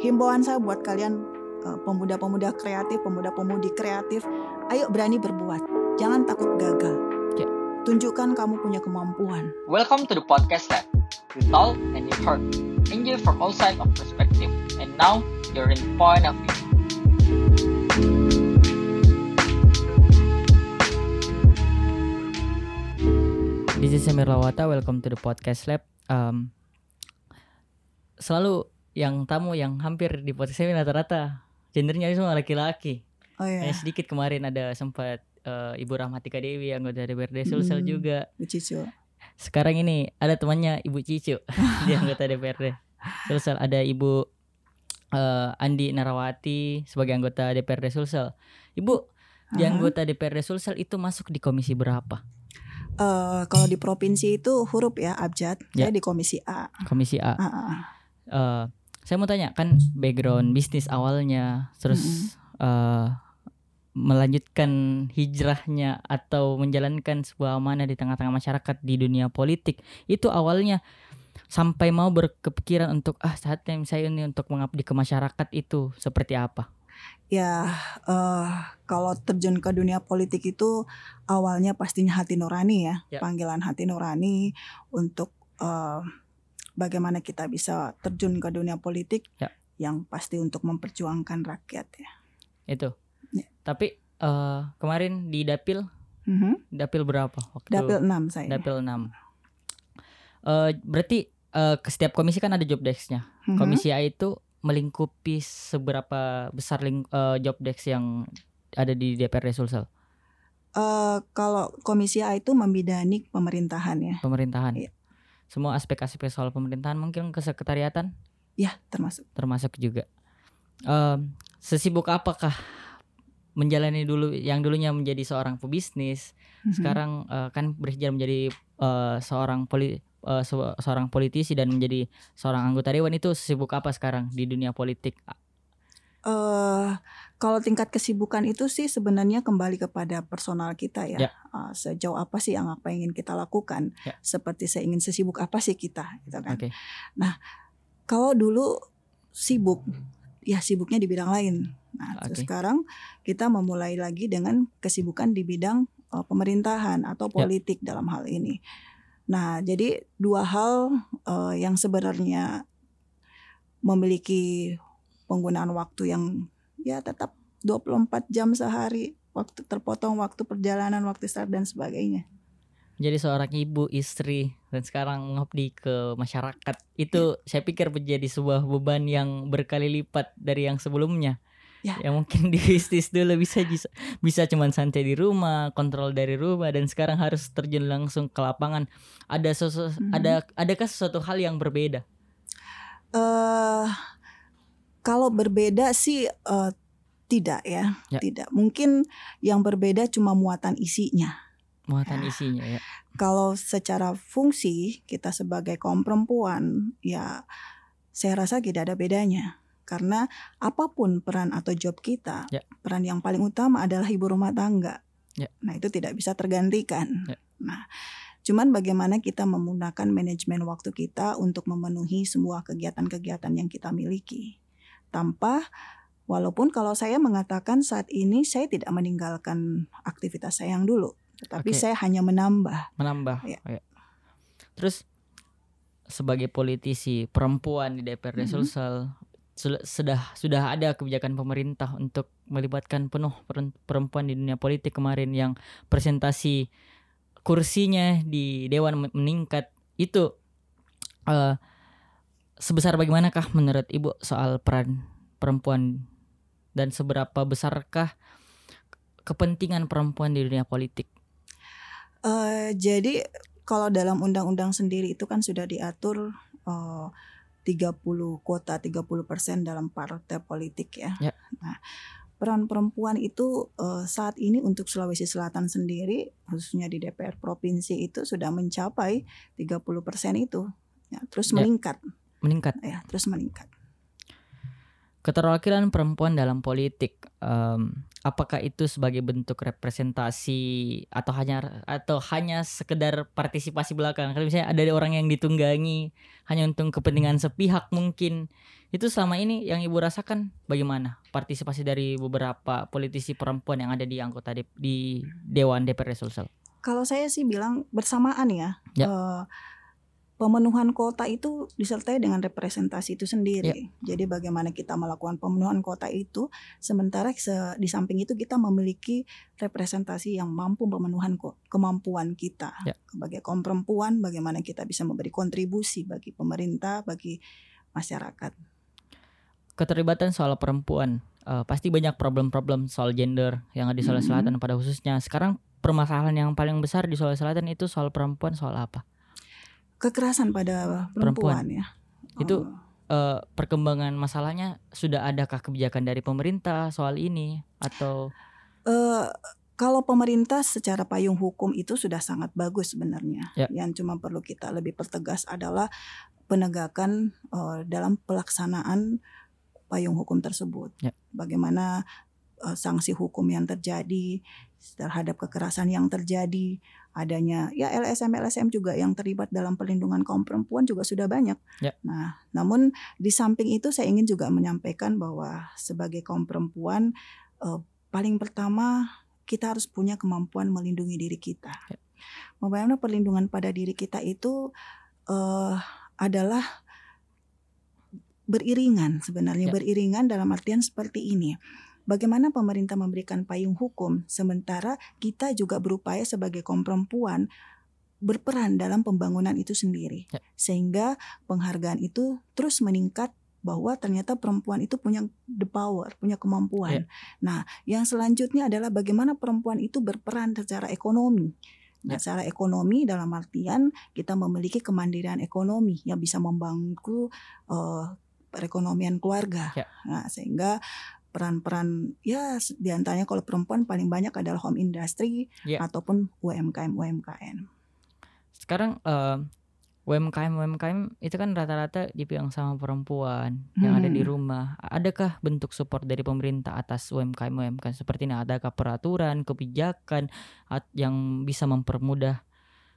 himbauan saya buat kalian uh, pemuda-pemuda kreatif, pemuda-pemudi kreatif, ayo berani berbuat. Jangan takut gagal. Ya. Tunjukkan kamu punya kemampuan. Welcome to the podcast lab. You talk and you heard. Enjoy from all sides of perspective. And now you're in point of view. This is Samir Lawata, welcome to the podcast lab. Um, selalu yang tamu yang hampir di podcast ini rata-rata gendernya semua laki-laki. Oh ya, Hanya sedikit kemarin ada sempat eh, Ibu Rahmatika Dewi anggota DPRD Sulsel Hmm. juga. Bu Cicu. Sekarang ini ada temannya Ibu Cicu di anggota DPRD Sulsel. Ada Ibu eh, Andi Narawati sebagai anggota DPRD Sulsel. Ibu di Aha. anggota DPRD Sulsel itu masuk di komisi berapa? Eh, kalau di provinsi itu huruf ya abjad, Ya. saya di komisi A. Komisi A. Ah, ah. eh saya mau tanya kan background bisnis awalnya terus eh melanjutkan hijrahnya atau menjalankan sebuah amanah di tengah-tengah masyarakat di dunia politik itu awalnya sampai mau berkepikiran untuk ah saatnya saya ini untuk mengabdi ke masyarakat itu seperti apa Ya, eh kalau terjun ke dunia politik itu awalnya pastinya hati nurani ya, Ya. panggilan hati nurani untuk eh, bagaimana kita bisa terjun ke dunia politik Ya. yang pasti untuk memperjuangkan rakyat ya. itu Ya. tapi eh kemarin di dapil Mhm. dapil berapa waktu Dapil 6 saya. dapil 6 eh berarti ke setiap komisi kan ada job desk-nya Mhm. Komisi A itu melingkupi seberapa besar ling, eh, job desk yang ada di DPRD Sulsel Eh, kalau komisi A itu membidani pemerintahan ya, pemerintahan. Iya. Semua aspek-aspek soal pemerintahan mungkin kesekretariatan ya termasuk. termasuk juga. Em, sesibuk apakah menjalani dulu yang dulunya menjadi seorang pebisnis, Mhm. sekarang eh, kan berhijrah menjadi eh, seorang poli, se- seorang politisi dan menjadi seorang anggota dewan itu sibuk apa sekarang di dunia politik? Eh kalau tingkat kesibukan itu sih sebenarnya kembali kepada personal kita ya. Ya. Eh, sejauh apa sih yang apa yang ingin kita lakukan? Ya. Seperti saya ingin sesibuk apa sih kita, gitu kan? Oke. Kalau dulu sibuk, ya sibuknya di bidang lain. Nah, terus Oke. sekarang kita memulai lagi dengan kesibukan di bidang eh, pemerintahan atau Ya. politik dalam hal ini. Nah, jadi dua hal eh, yang sebenarnya memiliki penggunaan waktu yang ya tetap 24 jam sehari, waktu terpotong waktu perjalanan, waktu start dan sebagainya. jadi seorang ibu istri dan sekarang mengabdi ke masyarakat itu saya pikir menjadi sebuah beban yang berkali lipat dari yang sebelumnya Ya. yang mungkin di bisnis dulu bisa bisa, bisa cuman santai di rumah kontrol dari rumah dan sekarang harus terjun langsung ke lapangan ada sesu, Mhm. ada adakah sesuatu hal yang berbeda eh kalau berbeda sih eh, tidak ya, Ya. tidak. Mungkin yang berbeda cuma muatan isinya. muatan Ya. isinya ya Kalau secara fungsi kita sebagai kaum perempuan, ya saya rasa tidak ada bedanya. Karena apa pun peran atau job kita, Ya. peran yang paling utama adalah ibu rumah tangga. Ya. Nah itu tidak bisa tergantikan. Ya. Nah, cuman bagaimana kita menggunakan manajemen waktu kita untuk memenuhi semua kegiatan-kegiatan yang kita miliki, tanpa Walaupun kalau saya mengatakan saat ini saya tidak meninggalkan aktivitas saya yang dulu, tetapi Oke. saya hanya menambah. menambah Ya. ya. terus sebagai politisi perempuan di DPRD Mhm. Sulsel sul- sudah sudah ada kebijakan pemerintah untuk melibatkan penuh perempuan di dunia politik kemarin yang presentasi kursinya di dewan men- meningkat itu eh, sebesar bagaimanakah menurut ibu soal peran perempuan dan seberapa besarkah kepentingan perempuan di dunia politik Eh, jadi kalau dalam undang-undang sendiri itu kan sudah diatur eh, 30 kuota 30% dalam partai politik ya. Ya. Nah, peran perempuan itu eh, saat ini untuk Sulawesi Selatan sendiri khususnya di DPR provinsi itu sudah mencapai 30% itu. Ya, terus Ya. meningkat meningkat ya, terus meningkat. keterwakilan perempuan dalam politik em, apakah itu sebagai bentuk representasi atau hanya atau hanya sekedar partisipasi belakang kalau misalnya ada orang yang ditunggangi hanya untuk kepentingan sepihak mungkin itu selama ini yang ibu rasakan bagaimana partisipasi dari beberapa politisi perempuan yang ada di anggota D- di Dewan DPRD Sulsel Kalau saya sih bilang bersamaan ya. Ya. Eh, pemenuhan kota itu disertai dengan representasi itu sendiri. Jadi bagaimana kita melakukan pemenuhan kota itu sementara se- di samping itu kita memiliki representasi yang mampu pemenuhan kemampuan kita. Ya. Sebagai kaum perempuan bagaimana kita bisa memberi kontribusi bagi pemerintah, bagi masyarakat. keterlibatan soal perempuan eh, pasti banyak problem-problem soal gender yang ada di Sulawesi Mhm. Selatan pada khususnya sekarang permasalahan yang paling besar di Sulawesi Selatan itu soal perempuan soal apa Kekerasan pada Perempuan. perempuan, ya. Itu Oh. eh, perkembangan masalahnya sudah adakah kebijakan dari pemerintah soal ini atau Eh, kalau pemerintah secara payung hukum itu sudah sangat bagus sebenarnya. Ya. Yang cuma perlu kita lebih pertegas adalah penegakan eh, dalam pelaksanaan payung hukum tersebut. Ya. Bagaimana eh, sanksi hukum yang terjadi terhadap kekerasan yang terjadi, adanya ya LSM LSM juga yang terlibat dalam perlindungan kaum perempuan juga sudah banyak. Ya. Nah, namun di samping itu saya ingin juga menyampaikan bahwa sebagai kaum perempuan eh, paling pertama kita harus punya kemampuan melindungi diri kita. Ya. Bagaimana perlindungan pada diri kita itu eh, adalah beriringan sebenarnya Ya. beriringan dalam artian seperti ini. Bagaimana pemerintah memberikan payung hukum sementara kita juga berupaya sebagai kaum perempuan berperan dalam pembangunan itu sendiri. Ya. Sehingga penghargaan itu terus meningkat bahwa ternyata perempuan itu punya the power, punya kemampuan. Nah, yang selanjutnya adalah bagaimana perempuan itu berperan secara ekonomi. Nah, Ya. secara ekonomi dalam artian kita memiliki kemandirian ekonomi yang bisa membantu eh, perekonomian keluarga. Ya. Nah, sehingga peran-peran ya di antaranya kalau perempuan paling banyak adalah home industry Ya. ataupun UMKM UMKM. sekarang eh, UMKM UMKM itu kan rata-rata dipegang sama perempuan yang ada di Hmm. rumah. Adakah bentuk support dari pemerintah atas UMKM UMKM seperti ini? Adakah peraturan, kebijakan yang bisa mempermudah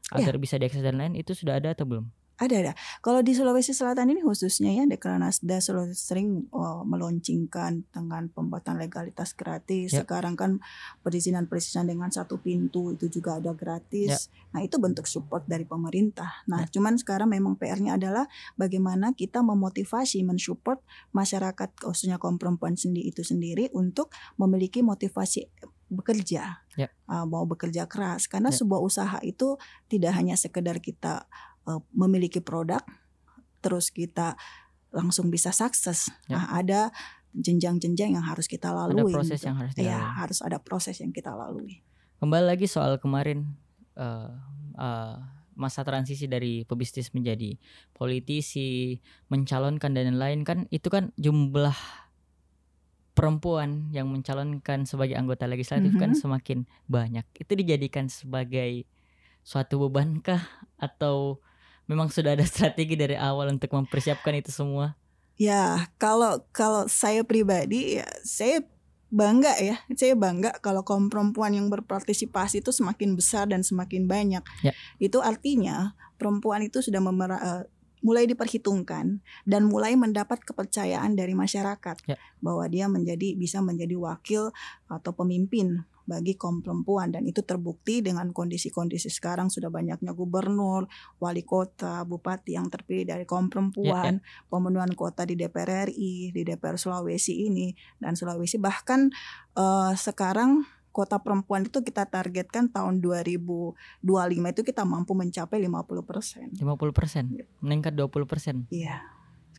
Ya. agar bisa diakses dan lain itu sudah ada atau belum? Ada ada. Kalau di Sulawesi Selatan ini khususnya ya Dekranasda selalu sering oh, meluncingkan dengan pembuatan legalitas gratis. Ya. Sekarang kan perizinan-perizinan dengan satu pintu itu juga ada gratis. Nah, itu bentuk support dari pemerintah. Nah, cuman sekarang memang PR-nya adalah bagaimana kita memotivasi mensupport masyarakat khususnya kaum perempuan sendiri itu sendiri untuk memiliki motivasi bekerja. Ya. Uh, mau bekerja keras karena Ya. sebuah usaha itu tidak hanya sekedar kita uh, memiliki produk terus kita langsung bisa sukses. Ya. Nah, ada jenjang-jenjang yang harus kita lalui. ada proses gitu. yang harus Iya, dilalui. harus ada proses yang kita lalui. Kembali lagi soal kemarin eh, eh, masa transisi dari pebisnis menjadi politisi, mencalonkan dan lain-lain kan itu kan jumlah perempuan yang mencalonkan sebagai anggota legislatif kan Mhm. semakin banyak. Itu dijadikan sebagai suatu bebankah atau memang sudah ada strategi dari awal untuk mempersiapkan itu semua? Ya, kalau kalau saya pribadi ya saya bangga ya. Saya bangga kalau kaum perempuan yang berpartisipasi itu semakin besar dan semakin banyak. Ya. Itu artinya perempuan itu sudah memera- eh, mulai diperhitungkan dan mulai mendapat kepercayaan dari masyarakat Ya. bahwa dia menjadi bisa menjadi wakil atau pemimpin bagi kaum perempuan dan itu terbukti dengan kondisi-kondisi sekarang sudah banyaknya gubernur, wali kota, bupati yang terpilih dari kaum perempuan, pemenuhan kota di DPR RI, di DPR Sulawesi ini dan Sulawesi bahkan eh, sekarang kota perempuan itu kita targetkan tahun 2025 itu kita mampu mencapai 50%. 50%, Ya. meningkat 20%. Iya.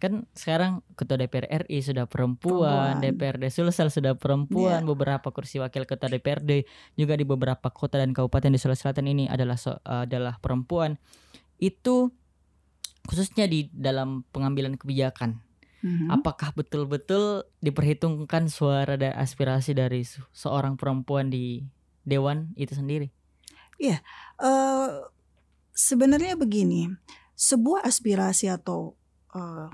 Kan sekarang ketua DPR RI sudah perempuan, Perempuan. DPRD Sulsel sudah perempuan, Iya. beberapa kursi wakil ketua DPRD juga di beberapa kota dan kabupaten di Sulawesi Selatan ini adalah so- adalah perempuan. Itu khususnya di dalam pengambilan kebijakan. Mhm. Apakah betul-betul diperhitungkan suara dan aspirasi dari se- seorang perempuan di dewan itu sendiri? Eh, sebenarnya begini, sebuah aspirasi atau eh,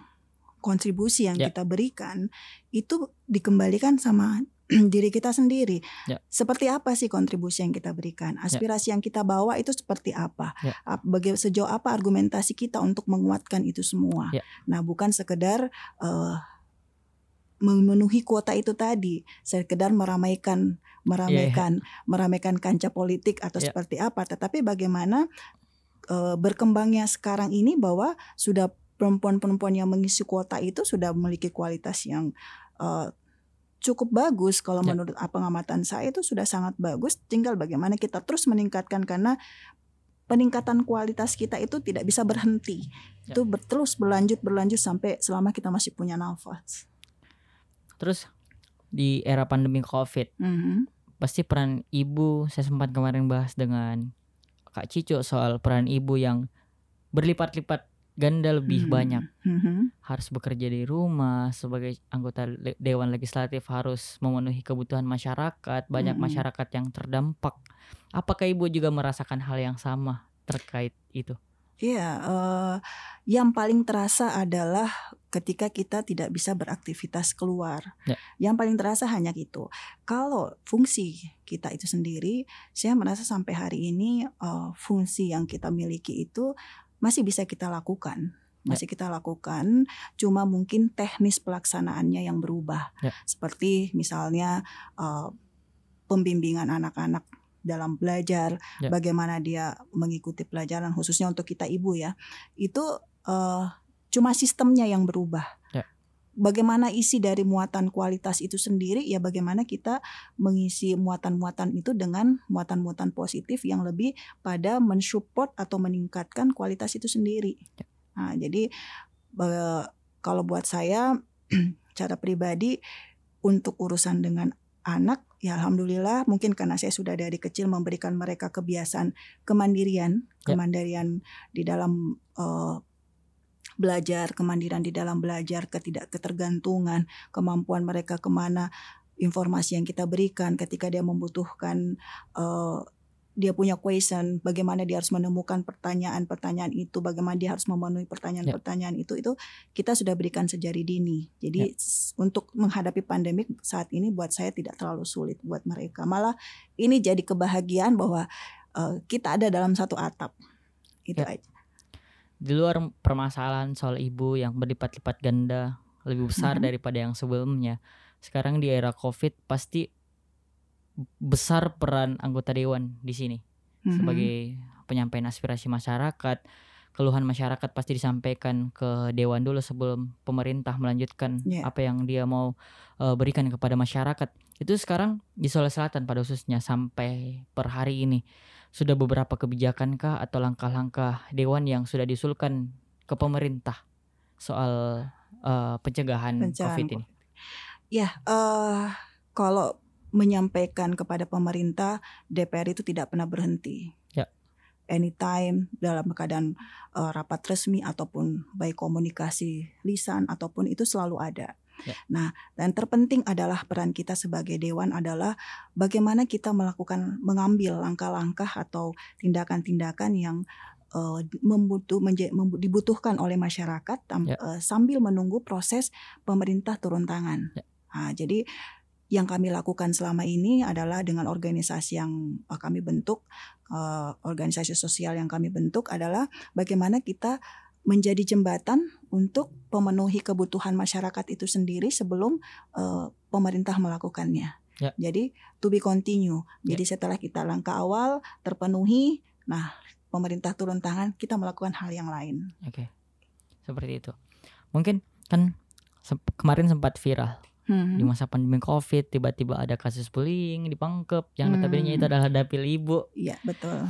kontribusi yang Ya. kita berikan itu dikembalikan sama diri kita sendiri. Ya. Seperti apa sih kontribusi yang kita berikan? Aspirasi yang kita bawa itu seperti apa? Ya. Ap- Baga- sejauh apa argumentasi kita untuk menguatkan itu semua? Ya. Nah, bukan sekedar eh, memenuhi kuota itu tadi, sekedar meramaikan meramaikan meramaikan kancah politik atau Ya. seperti apa, tetapi bagaimana eh, berkembangnya sekarang ini bahwa sudah perempuan-perempuan yang mengisi kuota itu sudah memiliki kualitas yang eh, cukup bagus kalau Ya. menurut pengamatan saya itu sudah sangat bagus tinggal bagaimana kita terus meningkatkan karena peningkatan kualitas kita itu tidak bisa berhenti Ya. itu terus berlanjut berlanjut sampai selama kita masih punya nafas Terus di era pandemi Covid, Mhm. pasti peran ibu saya sempat kemarin bahas dengan Kak Cico soal peran ibu yang berlipat-lipat ganda lebih Mhm. banyak Mhm. harus bekerja di rumah sebagai anggota le- dewan legislatif harus memenuhi kebutuhan masyarakat banyak Mm-mm. masyarakat yang terdampak apakah ibu juga merasakan hal yang sama terkait itu Iya, eh, yang paling terasa adalah ketika kita tidak bisa beraktivitas keluar. Ya. Yang paling terasa hanya itu. Kalau fungsi kita itu sendiri, saya merasa sampai hari ini eh, fungsi yang kita miliki itu masih bisa kita lakukan. Masih kita lakukan, cuma mungkin teknis pelaksanaannya yang berubah. Ya. Seperti misalnya eh, pembimbingan anak-anak dalam belajar, Ya. bagaimana dia mengikuti pelajaran khususnya untuk kita ibu ya. Itu eh, cuma sistemnya yang berubah. Ya. Bagaimana isi dari muatan kualitas itu sendiri ya bagaimana kita mengisi muatan-muatan itu dengan muatan-muatan positif yang lebih pada mensupport atau meningkatkan kualitas itu sendiri. Ya. Nah, jadi eh, kalau buat saya cara pribadi untuk urusan dengan anak ya alhamdulillah mungkin karena saya sudah dari kecil memberikan mereka kebiasaan kemandirian Ya. kemandirian di dalam eh, belajar kemandirian di dalam belajar ketidak ketergantungan kemampuan mereka ke mana informasi yang kita berikan ketika dia membutuhkan eh, dia punya question bagaimana dia harus menemukan pertanyaan-pertanyaan itu bagaimana dia harus memenuhi pertanyaan-pertanyaan itu itu kita sudah berikan sejari dini. Jadi s- untuk menghadapi pandemik saat ini buat saya tidak terlalu sulit buat mereka. Malah ini jadi kebahagiaan bahwa eh, kita ada dalam satu atap. Itu Ya. aja di luar permasalahan soal ibu yang berlipat-lipat ganda lebih besar daripada yang sebelumnya. Sekarang di era covid pasti besar peran anggota dewan di sini. Sebagai penyampaian aspirasi masyarakat keluhan masyarakat pasti disampaikan ke dewan dulu sebelum pemerintah melanjutkan Ya. apa yang dia mau eh, berikan kepada masyarakat. Itu sekarang di Sulawesi Selatan pada khususnya sampai per hari ini sudah beberapa kebijakan kah atau langkah-langkah dewan yang sudah diusulkan ke pemerintah soal eh, pencegahan, Pencegahan COVID ini Ya, eh kalau menyampaikan kepada pemerintah, DPR itu tidak pernah berhenti. Ya. Anytime dalam keadaan eh, rapat resmi ataupun baik komunikasi lisan ataupun itu selalu ada. Ya. Nah, dan terpenting adalah peran kita sebagai dewan adalah bagaimana kita melakukan mengambil langkah-langkah atau tindakan-tindakan yang eh, membutuh menje- membu- dibutuhkan oleh masyarakat tam- Ya. eh, sambil menunggu proses pemerintah turun tangan. Ya. Nah, jadi yang kami lakukan selama ini adalah dengan organisasi yang uh, kami bentuk, uh, organisasi sosial yang kami bentuk adalah bagaimana kita menjadi jembatan untuk memenuhi kebutuhan masyarakat itu sendiri sebelum uh, pemerintah melakukannya. Ya. Jadi to be continue. Jadi setelah kita langkah awal terpenuhi, nah pemerintah turun tangan, kita melakukan hal yang lain. Oke, seperti itu. Mungkin kan sem- kemarin sempat viral Hmm. di masa pandemi COVID tiba-tiba ada kasus bullying di Pangkep yang Hmm. notabene itu adalah dapil ibu. Iya betul.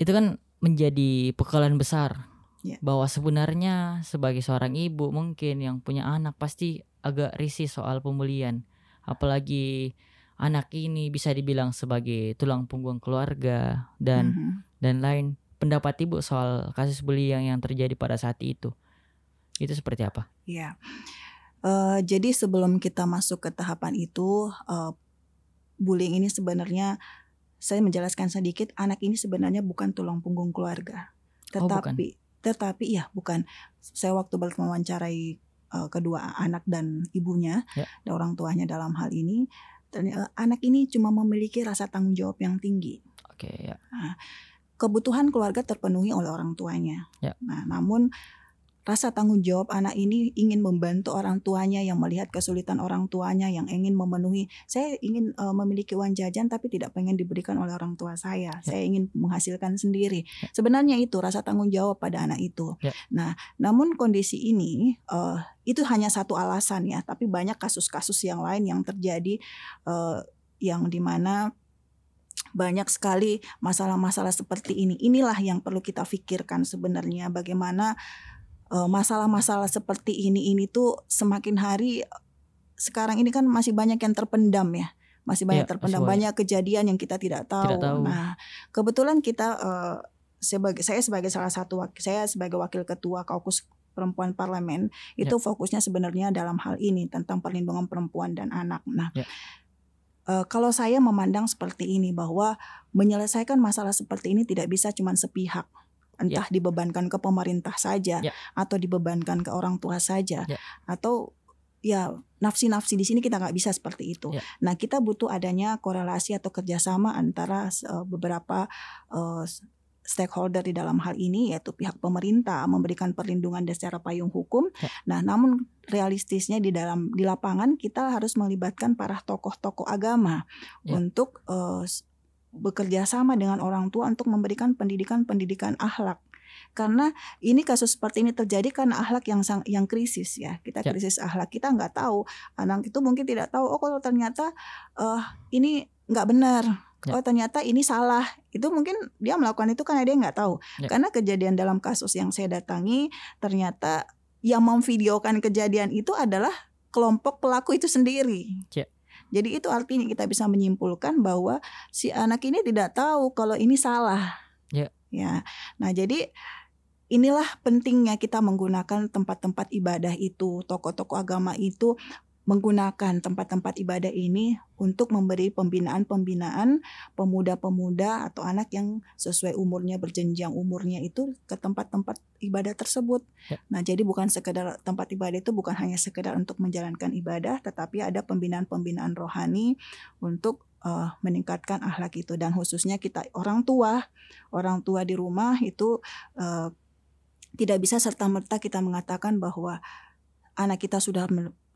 Itu kan menjadi pukulan besar Ya. bahwa sebenarnya sebagai seorang ibu mungkin yang punya anak pasti agak risih soal pembulian. Apalagi anak ini bisa dibilang sebagai tulang punggung keluarga dan Mhm. dan lain pendapat ibu soal kasus bullying yang terjadi pada saat itu. Itu seperti apa? Iya. Eh, jadi sebelum kita masuk ke tahapan itu, eh, bullying ini sebenarnya saya menjelaskan sedikit, anak ini sebenarnya bukan tulang punggung keluarga, Oh, bukan. Tetapi ya bukan. Saya waktu mewawancarai uh, kedua anak dan ibunya, Ya. dan orang tuanya dalam hal ini, ternyata anak ini cuma memiliki rasa tanggung jawab yang tinggi. Oke, ya. Kebutuhan keluarga terpenuhi oleh orang tuanya. Ya. Nah, namun rasa tanggung jawab anak ini ingin membantu orang tuanya yang melihat kesulitan orang tuanya yang ingin memenuhi. Saya ingin uh, memiliki uang jajan tapi tidak pengen diberikan oleh orang tua saya. Ya. Saya ingin menghasilkan sendiri. Ya. Sebenarnya itu rasa tanggung jawab pada anak itu. Ya. Nah, namun kondisi ini uh, itu hanya satu alasan ya, tapi banyak kasus-kasus yang lain yang terjadi uh, yang di mana banyak sekali masalah-masalah seperti ini. Inilah yang perlu kita pikirkan sebenarnya bagaimana masalah-masalah seperti ini ini tuh semakin hari sekarang ini kan masih banyak yang terpendam ya. Masih banyak Iya, terpendam banyak kejadian yang kita tidak tahu. Tidak tahu. Nah, kebetulan kita eh, sebagai saya sebagai salah satu wakil saya sebagai wakil ketua kaukus perempuan parlemen itu Ya. fokusnya sebenarnya dalam hal ini tentang perlindungan perempuan dan anak. Nah, Ya. Eh, kalau saya memandang seperti ini bahwa menyelesaikan masalah seperti ini tidak bisa cuma sepihak entah dibebankan ke pemerintah saja Ya. atau dibebankan ke orang tua saja Ya. atau ya nafsi-nafsi di sini kita nggak bisa seperti itu. Ya. Nah kita butuh adanya korelasi atau kerjasama antara eh, beberapa eh, stakeholder di dalam hal ini yaitu pihak pemerintah memberikan perlindungan dan secara payung hukum. Ya. Nah, namun realistisnya di dalam di lapangan kita harus melibatkan para tokoh-tokoh agama Ya. untuk eh, bekerja sama dengan orang tua untuk memberikan pendidikan-pendidikan akhlak. Karena ini kasus seperti ini terjadi karena akhlak yang sang, yang krisis ya. Kita Ya. krisis akhlak. Kita nggak tahu anak itu mungkin tidak tahu oh kalau ternyata eh ini nggak benar. Ya. Oh ternyata ini salah. Itu mungkin dia melakukan itu karena dia nggak tahu. Ya. Karena kejadian dalam kasus yang saya datangi ternyata yang memvideokan kejadian itu adalah kelompok pelaku itu sendiri. Ya. Jadi itu artinya kita bisa menyimpulkan bahwa si anak ini tidak tahu kalau ini salah. Ya. Ya. Nah, jadi inilah pentingnya kita menggunakan tempat-tempat ibadah itu, tokoh-tokoh agama itu menggunakan tempat-tempat ibadah ini untuk memberi pembinaan-pembinaan pemuda-pemuda atau anak yang sesuai umurnya berjenjang umurnya itu ke tempat-tempat ibadah tersebut. Ya. Nah, jadi bukan sekedar tempat ibadah itu bukan hanya sekedar untuk menjalankan ibadah, tetapi ada pembinaan-pembinaan rohani untuk eh, meningkatkan akhlak itu dan khususnya kita orang tua, orang tua di rumah itu eh, tidak bisa serta merta kita mengatakan bahwa anak kita sudah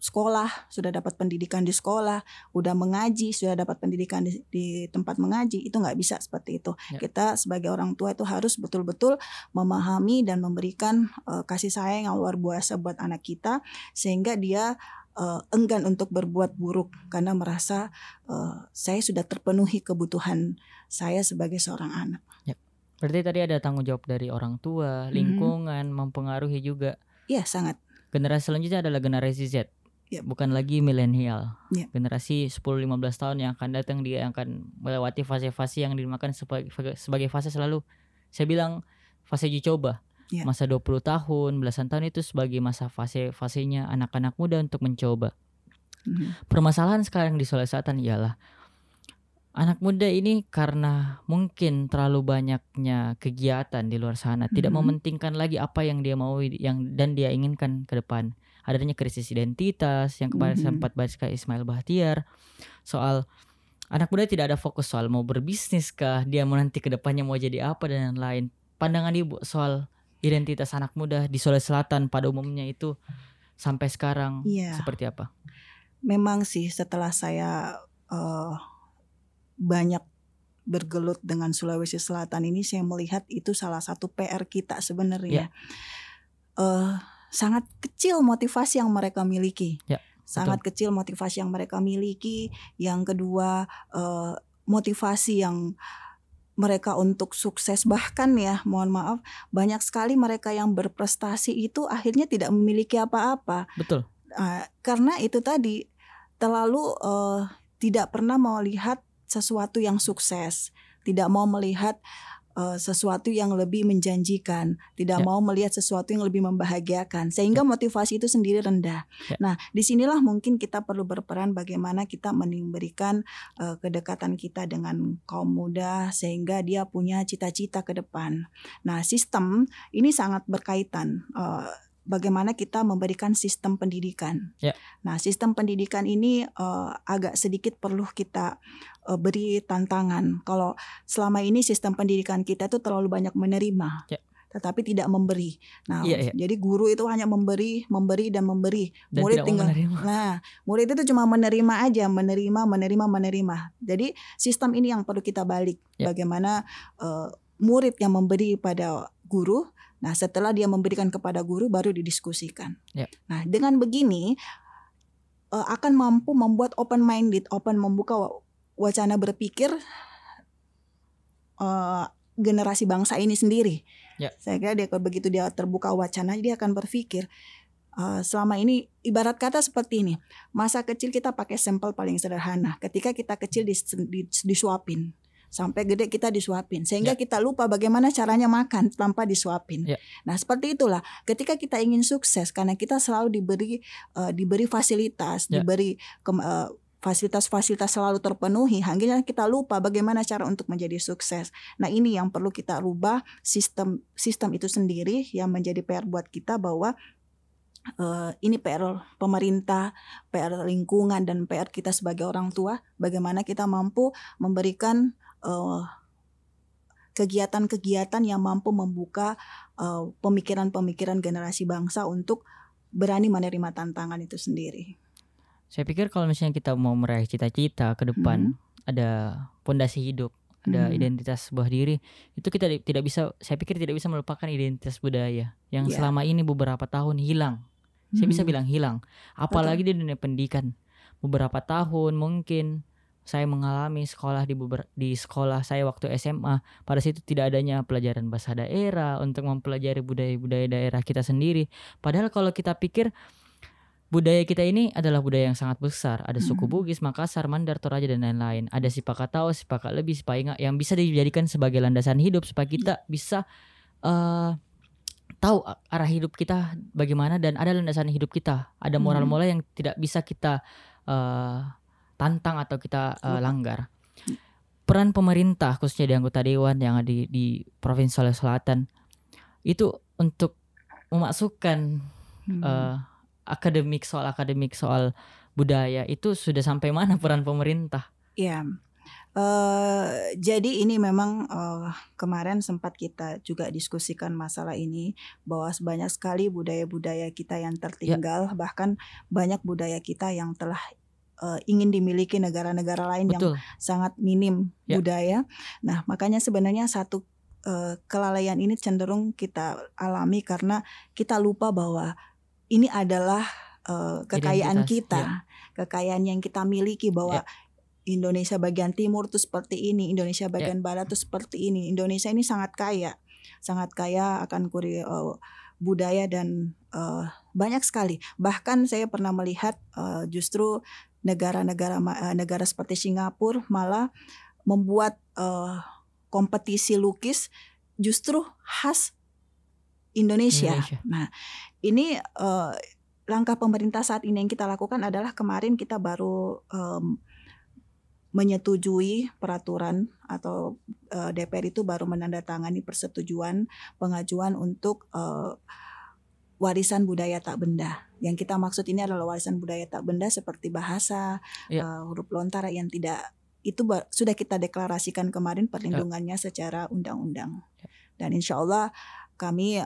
sekolah, sudah dapat pendidikan di sekolah, udah mengaji, sudah dapat pendidikan di, di tempat mengaji, itu nggak bisa seperti itu. Ya. Kita sebagai orang tua itu harus betul-betul memahami dan memberikan eh, kasih sayang yang luar biasa buat anak kita, sehingga dia eh, enggan untuk berbuat buruk karena merasa eh, saya sudah terpenuhi kebutuhan saya sebagai seorang anak. Berarti tadi ada tanggung jawab dari orang tua, Mhm. lingkungan, mempengaruhi juga. Iya sangat. Generasi selanjutnya adalah generasi Z. Yep. Bukan lagi milenial. Yep. Generasi 10-15 tahun yang akan datang dia akan melewati fase-fase yang dimakan sebagai, sebagai fase selalu saya bilang fase uji coba. Yep. Masa 20 tahun, belasan tahun itu sebagai masa fase-fasenya anak-anak muda untuk mencoba. Mhm. Permasalahan sekarang di Sulawesi Selatan ialah anak muda ini karena mungkin terlalu banyaknya kegiatan di luar sana, tidak Mhm. mementingkan lagi apa yang dia mau yang dan dia inginkan ke depan. Adanya krisis identitas yang kemarin Mhm. sempat bahas ke Ismail Bahtiar soal anak muda tidak ada fokus soal mau berbisnis kah, dia mau nanti ke depannya mau jadi apa dan lain-lain. Pandangan Ibu soal identitas anak muda di Sulawesi Selatan pada umumnya itu sampai sekarang Iya. seperti apa? Memang sih setelah saya eh, banyak bergelut dengan Sulawesi Selatan ini saya melihat itu salah satu PR kita sebenarnya. Eh, sangat kecil motivasi yang mereka miliki. Ya, sangat kecil motivasi yang mereka miliki. Yang kedua eh, motivasi yang mereka untuk sukses bahkan ya mohon maaf banyak sekali mereka yang berprestasi itu akhirnya tidak memiliki apa-apa Betul. Ah, karena itu tadi terlalu eh, tidak pernah melihat sesuatu yang sukses, tidak mau melihat eh, sesuatu yang lebih menjanjikan, tidak Ya. mau melihat sesuatu yang lebih membahagiakan, sehingga motivasi itu sendiri rendah. Ya. Nah, di sinilah mungkin kita perlu berperan bagaimana kita memberikan eh, kedekatan kita dengan kaum muda sehingga dia punya cita-cita ke depan. Nah, sistem ini sangat berkaitan. Eh, bagaimana kita memberikan sistem pendidikan. Ya. Nah, sistem pendidikan ini uh, agak sedikit perlu kita uh, beri tantangan. Kalau selama ini sistem pendidikan kita itu terlalu banyak menerima. Ya. Tetapi tidak memberi. Nah, Iya, iya. jadi guru itu hanya memberi, memberi dan memberi. Dan murid tinggal menerima. Nah, murid itu cuma menerima aja, menerima, menerima, menerima. Jadi sistem ini yang perlu kita balik. Ya. Bagaimana eh, murid yang memberi pada guru, nah setelah dia memberikan kepada guru baru didiskusikan. Ya. Nah, dengan begini eh, akan mampu membuat open minded, open membuka wa- wacana berpikir eh, generasi bangsa ini sendiri. Ya. Saya kira dia kalau begitu dia terbuka wacana, dia akan berpikir eh, selama ini ibarat kata seperti ini masa kecil kita pakai sampel paling sederhana ketika kita kecil dis, dis- disuapin sampai gede kita disuapin sehingga Ya. kita lupa bagaimana caranya makan tanpa disuapin Ya. nah seperti itulah ketika kita ingin sukses karena kita selalu diberi eh, diberi fasilitas Ya. diberi kem- eh, fasilitas-fasilitas selalu terpenuhi akhirnya kita lupa bagaimana cara untuk menjadi sukses nah ini yang perlu kita rubah sistem sistem itu sendiri yang menjadi PR buat kita bahwa eh, ini PR pemerintah, PR lingkungan dan PR kita sebagai orang tua bagaimana kita mampu memberikan eh, kegiatan-kegiatan yang mampu membuka eh, pemikiran-pemikiran generasi bangsa untuk berani menerima tantangan itu sendiri. Saya pikir kalau misalnya kita mau meraih cita-cita ke depan, ada pondasi hidup, ada Mhm. identitas sebuah diri, itu kita tidak bisa saya pikir tidak bisa melupakan identitas budaya yang Ya. selama ini beberapa tahun hilang. Saya bisa Mhm. bilang hilang. Apalagi di dunia pendidikan. Beberapa tahun mungkin saya mengalami sekolah di beber- di sekolah saya waktu SMA pada situ tidak adanya pelajaran bahasa daerah untuk mempelajari budaya-budaya daerah kita sendiri. Padahal kalau kita pikir budaya kita ini adalah budaya yang sangat besar. Ada suku Mhm. Bugis, Makassar, Mandar, Toraja dan lain-lain. Ada Sipakatao, Sipakat Lebih, Sipainga yang bisa dijadikan sebagai landasan hidup supaya kita bisa eh tahu arah hidup kita bagaimana dan ada landasan hidup kita. Ada Mhm. moral-moral yang tidak bisa kita eh tantang atau kita Lupa. langgar. Peran pemerintah khususnya di anggota dewan yang ada di, di Provinsi Sulawesi Selatan itu untuk memasukkan Mhm. eh, akademik soal akademik soal budaya itu sudah sampai mana peran pemerintah? Ya, eh jadi ini memang eh, kemarin sempat kita juga diskusikan masalah ini bahwa banyak sekali budaya-budaya kita yang tertinggal, bahkan banyak budaya kita yang telah eh, ingin dimiliki negara-negara lain yang Betul. sangat minim Ya. budaya. Nah, makanya sebenarnya satu eh, kelalaian ini cenderung kita alami karena kita lupa bahwa ini adalah eh, kekayaan Identitas, kita, kekayaan yang kita miliki bahwa Indonesia bagian timur tuh seperti ini, Indonesia bagian barat tuh seperti ini. Indonesia ini sangat kaya, sangat kaya akan kuri eh, budaya dan eh, banyak sekali. Bahkan saya pernah melihat eh, justru negara-negara eh, negara seperti Singapura malah membuat eh, kompetisi lukis justru khas Indonesia. Indonesia. Nah, ini eh, langkah pemerintah saat ini yang kita lakukan adalah kemarin kita baru em, menyetujui peraturan atau eh, DPR itu baru menandatangani persetujuan pengajuan untuk eh, warisan budaya tak benda. Yang kita maksud ini adalah warisan budaya tak benda seperti bahasa, Ya. eh, huruf lontara yang tidak itu sudah kita deklarasikan kemarin perlindungannya secara undang-undang. Ya. Dan insya Allah kami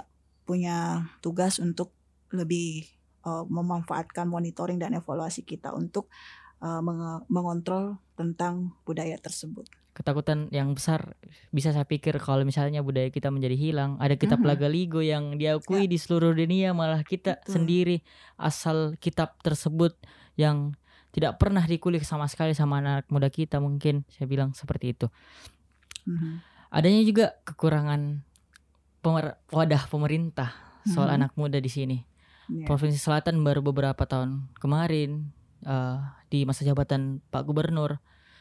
punya tugas untuk lebih eh, memanfaatkan monitoring dan evaluasi kita untuk eh, menge- mengontrol tentang budaya tersebut. Ketakutan yang besar bisa saya pikir kalau misalnya budaya kita menjadi hilang, ada kitab Mhm. Lagaligo yang diakui di seluruh dunia malah kita Betul. sendiri asal kitab tersebut yang tidak pernah dikulik sama sekali sama anak muda kita mungkin saya bilang seperti itu. Mhm. Adanya juga kekurangan pemer- wadah pemerintah soal Mhm. anak muda di sini. Ya. Provinsi Selatan baru beberapa tahun kemarin eh, di masa jabatan Pak Gubernur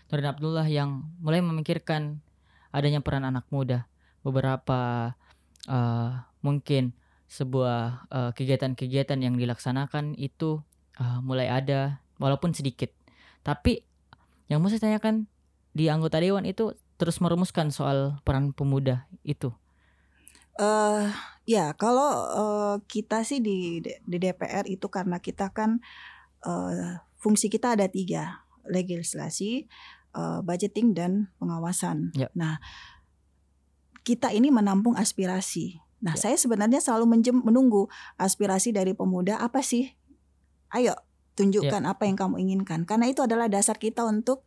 Nurdin Abdullah yang mulai memikirkan adanya peran anak muda. Beberapa eh, mungkin sebuah eh, kegiatan-kegiatan yang dilaksanakan itu eh, mulai ada walaupun sedikit. Tapi yang mau saya tanyakan di anggota dewan itu terus merumuskan soal peran pemuda itu. Eh ya kalau eh, kita sih di di DPR itu karena kita kan eh, fungsi kita ada tiga legislasi, eh, budgeting dan pengawasan. Ya. Nah kita ini menampung aspirasi. Nah Ya. saya sebenarnya selalu menjem, menunggu aspirasi dari pemuda apa sih? Ayo tunjukkan Ya. apa yang kamu inginkan karena itu adalah dasar kita untuk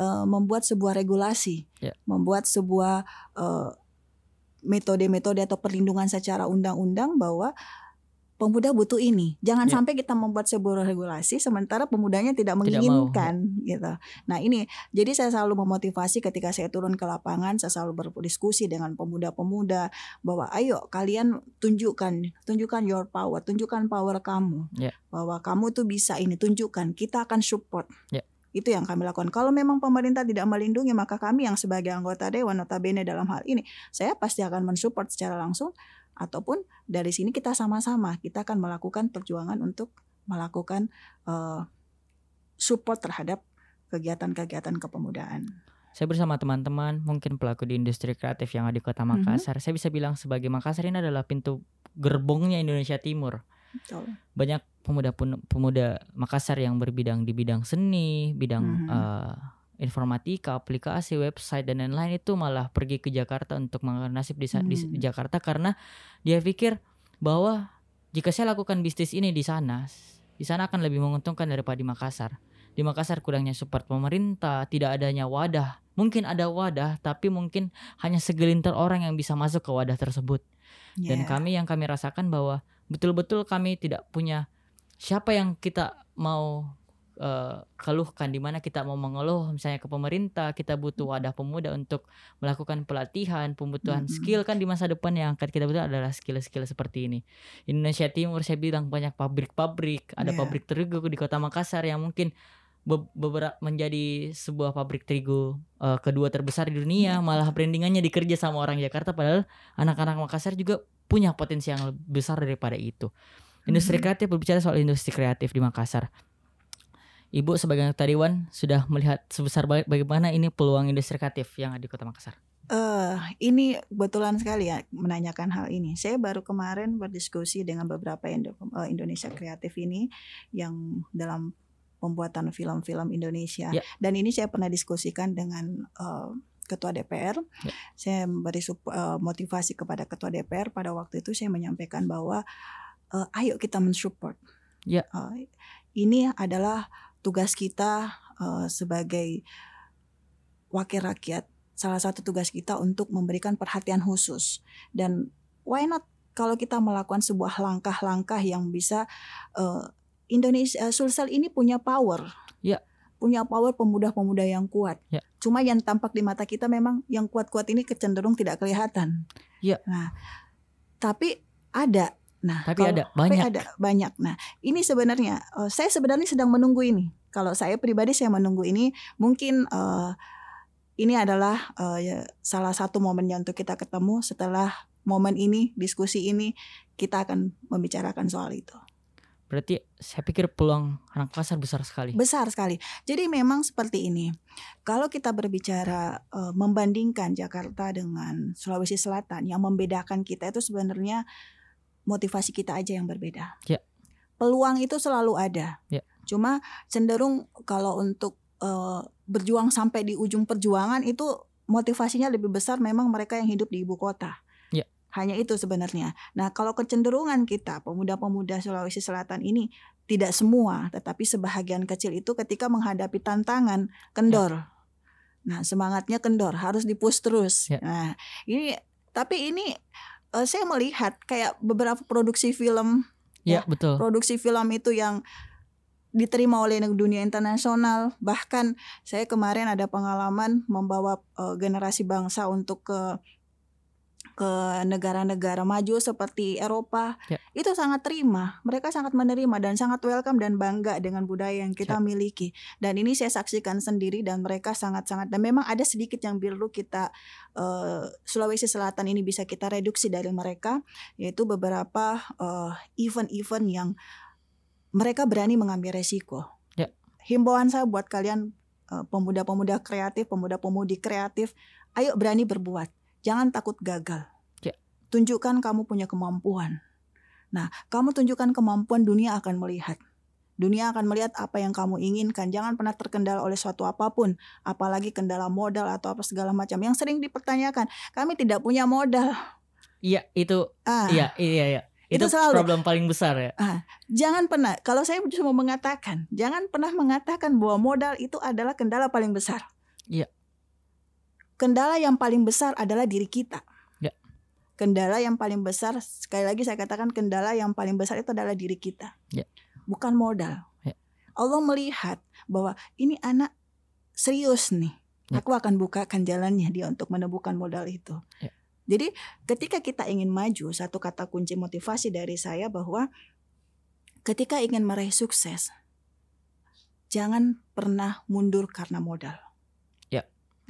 eh, membuat sebuah regulasi, Ya. membuat sebuah eh, metode-metode atau perlindungan secara undang-undang bahwa pemuda butuh ini. Jangan Ya. sampai kita membuat sebuah regulasi sementara pemudanya tidak Tidak mau, menginginkan gitu. Nah, ini jadi saya selalu memotivasi ketika saya turun ke lapangan, saya selalu berdiskusi dengan pemuda-pemuda bahwa ayo kalian tunjukkan tunjukkan your power, tunjukkan power kamu. Ya. Bahwa kamu tuh bisa ini, tunjukkan. Kita akan support. Ya. Itu yang kami lakukan. Kalau memang pemerintah tidak melindungi, maka kami yang sebagai anggota dewan notabene dalam hal ini, saya pasti akan mensupport secara langsung ataupun dari sini kita sama-sama kita akan melakukan perjuangan untuk melakukan eh, support terhadap kegiatan-kegiatan kepemudaan. Saya bersama teman-teman, mungkin pelaku di industri kreatif yang ada di Kota Mhm. Makassar. Saya bisa bilang sebagai Makassar ini adalah pintu gerbongnya Indonesia Timur. Betul. Banyak pemuda pemuda Makassar yang berbidang di bidang seni, bidang Mhm. eh, informatika, aplikasi, website dan lain-lain itu malah pergi ke Jakarta untuk mengenal nasib di, Hmm. di Jakarta karena dia pikir bahwa jika saya lakukan bisnis ini di sana, di sana akan lebih menguntungkan daripada di Makassar. Di Makassar kurangnya support pemerintah, tidak adanya wadah. Mungkin ada wadah, tapi mungkin hanya segelintir orang yang bisa masuk ke wadah tersebut. Dan Ya. kami yang kami rasakan bahwa betul-betul kami tidak punya siapa yang kita mau eh, keluhkan di mana kita mau mengeluh misalnya ke pemerintah kita butuh wadah pemuda untuk melakukan pelatihan pembutuhan Mm-mm. skill kan di masa depan yang akan kita butuh adalah skill-skill seperti ini Indonesia Timur saya bilang banyak pabrik-pabrik ada Iya. pabrik terigu di kota Makassar yang mungkin beberapa menjadi sebuah pabrik terigu eh, kedua terbesar di dunia Iya. malah brandingannya dikerja sama orang Jakarta padahal anak-anak Makassar juga punya potensi yang lebih besar daripada itu. Industri Mhm. kreatif berbicara soal industri kreatif di Makassar. Ibu sebagai anggota dewan sudah melihat sebesar baga- bagaimana ini peluang industri kreatif yang ada di Kota Makassar. Eh, ini kebetulan sekali ya menanyakan hal ini. Saya baru kemarin berdiskusi dengan beberapa Indo- eh, Indonesia kreatif ini yang dalam pembuatan film-film Indonesia. Ya. Dan ini saya pernah diskusikan dengan eh, ketua DPR. Ya. Saya memberi eh, motivasi kepada ketua DPR pada waktu itu saya menyampaikan bahwa eh, ayo kita mensupport. Ya. Eh, ini adalah tugas kita eh, sebagai wakil rakyat salah satu tugas kita untuk memberikan perhatian khusus dan why not kalau kita melakukan sebuah langkah-langkah yang bisa eh, Indonesia eh, Sulsel ini punya power Ya. punya power pemuda-pemuda yang kuat Ya. cuma yang tampak di mata kita memang yang kuat-kuat ini kecenderung tidak kelihatan Ya. nah tapi ada nah Tapi kalau- ada, tapi banyak. ada banyak. Nah ini sebenarnya eh, saya sebenarnya sedang menunggu ini. Kalau saya pribadi saya menunggu ini. Mungkin eh, ini adalah ya, salah satu momennya untuk kita ketemu. Setelah momen ini diskusi ini kita akan membicarakan soal itu. Berarti saya pikir peluang anak Makassar besar sekali. besar sekali. Jadi memang seperti ini. Kalau kita berbicara eh, membandingkan Jakarta dengan Sulawesi Selatan yang membedakan kita itu sebenarnya motivasi kita aja yang berbeda Ya. peluang itu selalu ada Ya. cuma cenderung kalau untuk eh, berjuang sampai di ujung perjuangan itu motivasinya lebih besar memang mereka yang hidup di ibu kota. Ya. Hanya itu sebenarnya. Nah, kalau kecenderungan kita pemuda-pemuda Sulawesi Selatan ini tidak semua, tetapi sebahagian kecil itu ketika menghadapi tantangan kendor. Nah, semangatnya kendor, harus dipus terus. Ya. Nah, ini tapi ini eh, saya melihat kayak beberapa produksi film Ya, betul. produksi film itu yang diterima oleh dunia internasional bahkan saya kemarin ada pengalaman membawa eh, generasi bangsa untuk ke ke negara-negara maju seperti Eropa Ya. itu sangat terima mereka sangat menerima dan sangat welcome dan bangga dengan budaya yang kita Ya. miliki dan ini saya saksikan sendiri dan mereka sangat-sangat dan memang ada sedikit yang perlu kita eh, Sulawesi Selatan ini bisa kita reduksi dari mereka yaitu beberapa eh, event-event yang mereka berani mengambil resiko. Ya. Himbauan saya buat kalian eh, pemuda-pemuda kreatif, pemuda-pemudi kreatif, ayo berani berbuat. Jangan takut gagal. Ya. Tunjukkan kamu punya kemampuan. Nah, kamu tunjukkan kemampuan dunia akan melihat. Dunia akan melihat apa yang kamu inginkan. Jangan pernah terkendala oleh suatu apa pun, apalagi kendala modal atau apa segala macam yang sering dipertanyakan. Kami tidak punya modal. Iya, itu Ah, iya iya iya. Itu Itu, selalu. problem paling besar ya. jangan pernah. Kalau saya cuma mengatakan, jangan pernah mengatakan bahwa modal itu adalah kendala paling besar. Iya. Kendala yang paling besar adalah diri kita. Ya. Kendala yang paling besar, sekali lagi saya katakan kendala yang paling besar itu adalah diri kita. Ya. Bukan modal. Ya. Allah melihat bahwa ini anak serius nih. Ya. Aku akan bukakan jalannya dia untuk menemukan modal itu. Ya. Jadi ketika kita ingin maju, satu kata kunci motivasi dari saya bahwa ketika ingin meraih sukses, jangan pernah mundur karena modal.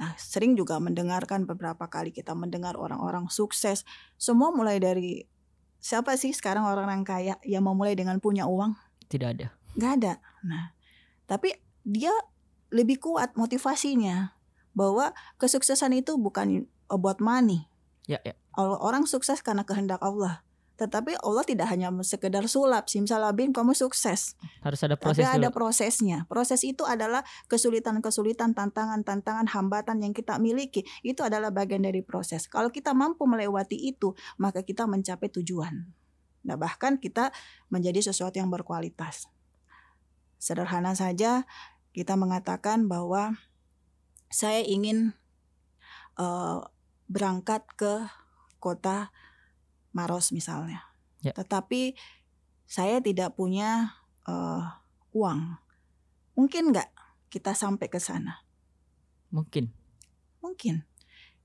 Nah, sering juga mendengarkan beberapa kali kita mendengar orang-orang sukses, semua mulai dari siapa sih sekarang orang-orang kaya yang memulai dengan punya uang? Tidak ada. nggak ada. Nah, tapi dia lebih kuat motivasinya bahwa kesuksesan itu bukan about money. Ya ya. Orang sukses karena kehendak Allah. Tetapi Allah tidak hanya sekedar sulap, simsalabim kamu sukses. Harus ada Tapi proses ada dulu. prosesnya. Proses itu adalah kesulitan-kesulitan, tantangan-tantangan, hambatan yang kita miliki. Itu adalah bagian dari proses. Kalau kita mampu melewati itu, maka kita mencapai tujuan. Nah, bahkan kita menjadi sesuatu yang berkualitas. Sederhana saja, kita mengatakan bahwa saya ingin eh, berangkat ke kota Maros misalnya. Ya. Tetapi saya tidak punya eh, uang. Mungkin nggak kita sampai ke sana? Mungkin. Mungkin.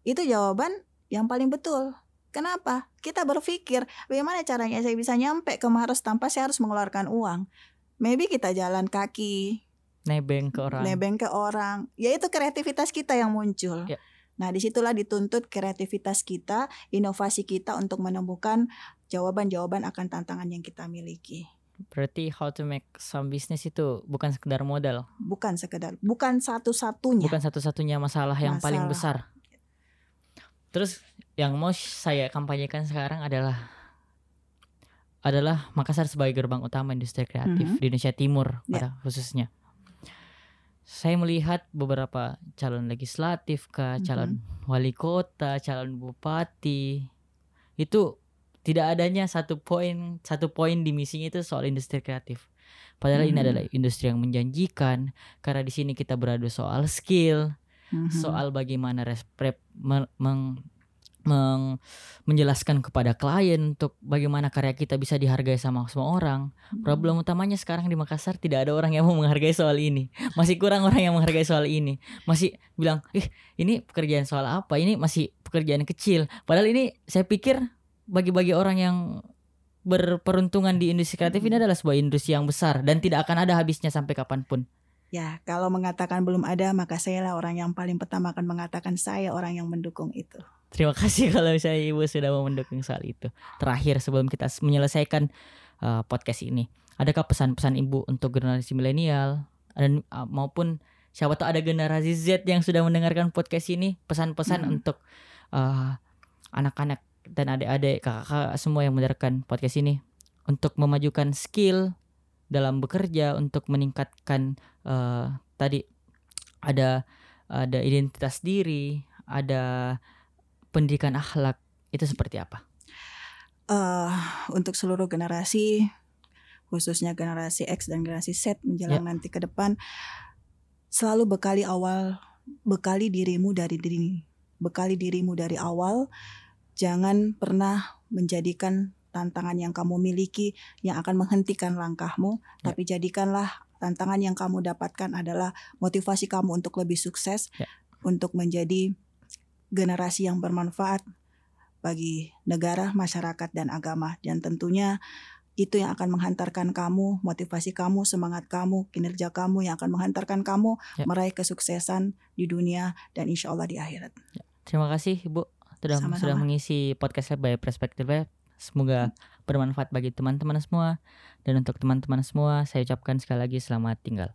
Itu jawaban yang paling betul. Kenapa? Kita berpikir bagaimana caranya saya bisa nyampe ke Maros tanpa saya harus mengeluarkan uang. Maybe kita jalan kaki, Nebeng ke orang. nebeng ke orang. Ya itu kreativitas kita yang muncul. Ya. Nah di situlah dituntut kreativitas kita, inovasi kita untuk menemukan jawaban-jawaban akan tantangan yang kita miliki. Berarti how to make some business itu bukan sekedar modal, Bukan sekedar, bukan satu-satunya. bukan satu-satunya masalah yang paling Masalah. besar. Terus yang mau saya kampanyekan sekarang adalah adalah Makassar sebagai gerbang utama industri kreatif Mhm. di Indonesia Timur Ya. pada khususnya. Saya melihat beberapa calon legislatif, kah, Mhm. calon wali kota, calon bupati itu tidak adanya satu poin satu poin di misinya itu soal industri kreatif. Padahal ini Mhm. adalah industri yang menjanjikan karena di sini kita beradu soal skill, Mhm. soal bagaimana respre- me- meng- meng- menjelaskan kepada klien untuk bagaimana karya kita bisa dihargai sama semua orang. Problem utamanya sekarang di Makassar tidak ada orang yang mau menghargai soal ini. Masih kurang orang yang menghargai soal ini. Masih bilang, "Ih, ini pekerjaan soal apa? Ini masih pekerjaan kecil." Padahal ini saya pikir bagi-bagi orang yang berperuntungan di industri kreatif ini adalah sebuah industri yang besar dan tidak akan ada habisnya sampai kapan pun. Ya, kalau mengatakan belum ada, maka saya lah orang yang paling pertama akan mengatakan saya orang yang mendukung itu. Terima kasih kalau misalnya Ibu sudah mau mendukung soal itu. Terakhir sebelum kita menyelesaikan uh, podcast ini, adakah pesan-pesan Ibu untuk generasi milenial dan uh, maupun siapa tahu ada generasi Z yang sudah mendengarkan podcast ini, pesan-pesan Mhm. untuk uh, anak-anak dan adik-adik, kakak-kakak semua yang mendengarkan podcast ini untuk memajukan skill dalam bekerja untuk meningkatkan uh, tadi ada ada identitas diri, ada pendidikan akhlak itu seperti apa? eh untuk seluruh generasi, khususnya generasi X dan generasi Z menjelang Ya. nanti ke depan, selalu bekali awal, bekali dirimu dari diri, bekali dirimu dari awal. Jangan pernah menjadikan tantangan yang kamu miliki yang akan menghentikan langkahmu, Ya. tapi jadikanlah tantangan yang kamu dapatkan adalah motivasi kamu untuk lebih sukses, Ya. untuk menjadi generasi yang bermanfaat bagi negara, masyarakat, dan agama. Dan tentunya itu yang akan menghantarkan kamu, motivasi kamu, semangat kamu, kinerja kamu yang akan menghantarkan kamu Ya. meraih kesuksesan di dunia dan insya Allah di akhirat. Terima kasih Ibu sudah Sama-sama. sudah mengisi podcast Lab by Perspective Lab. Semoga bermanfaat bagi teman-teman semua dan untuk teman-teman semua saya ucapkan sekali lagi selamat tinggal.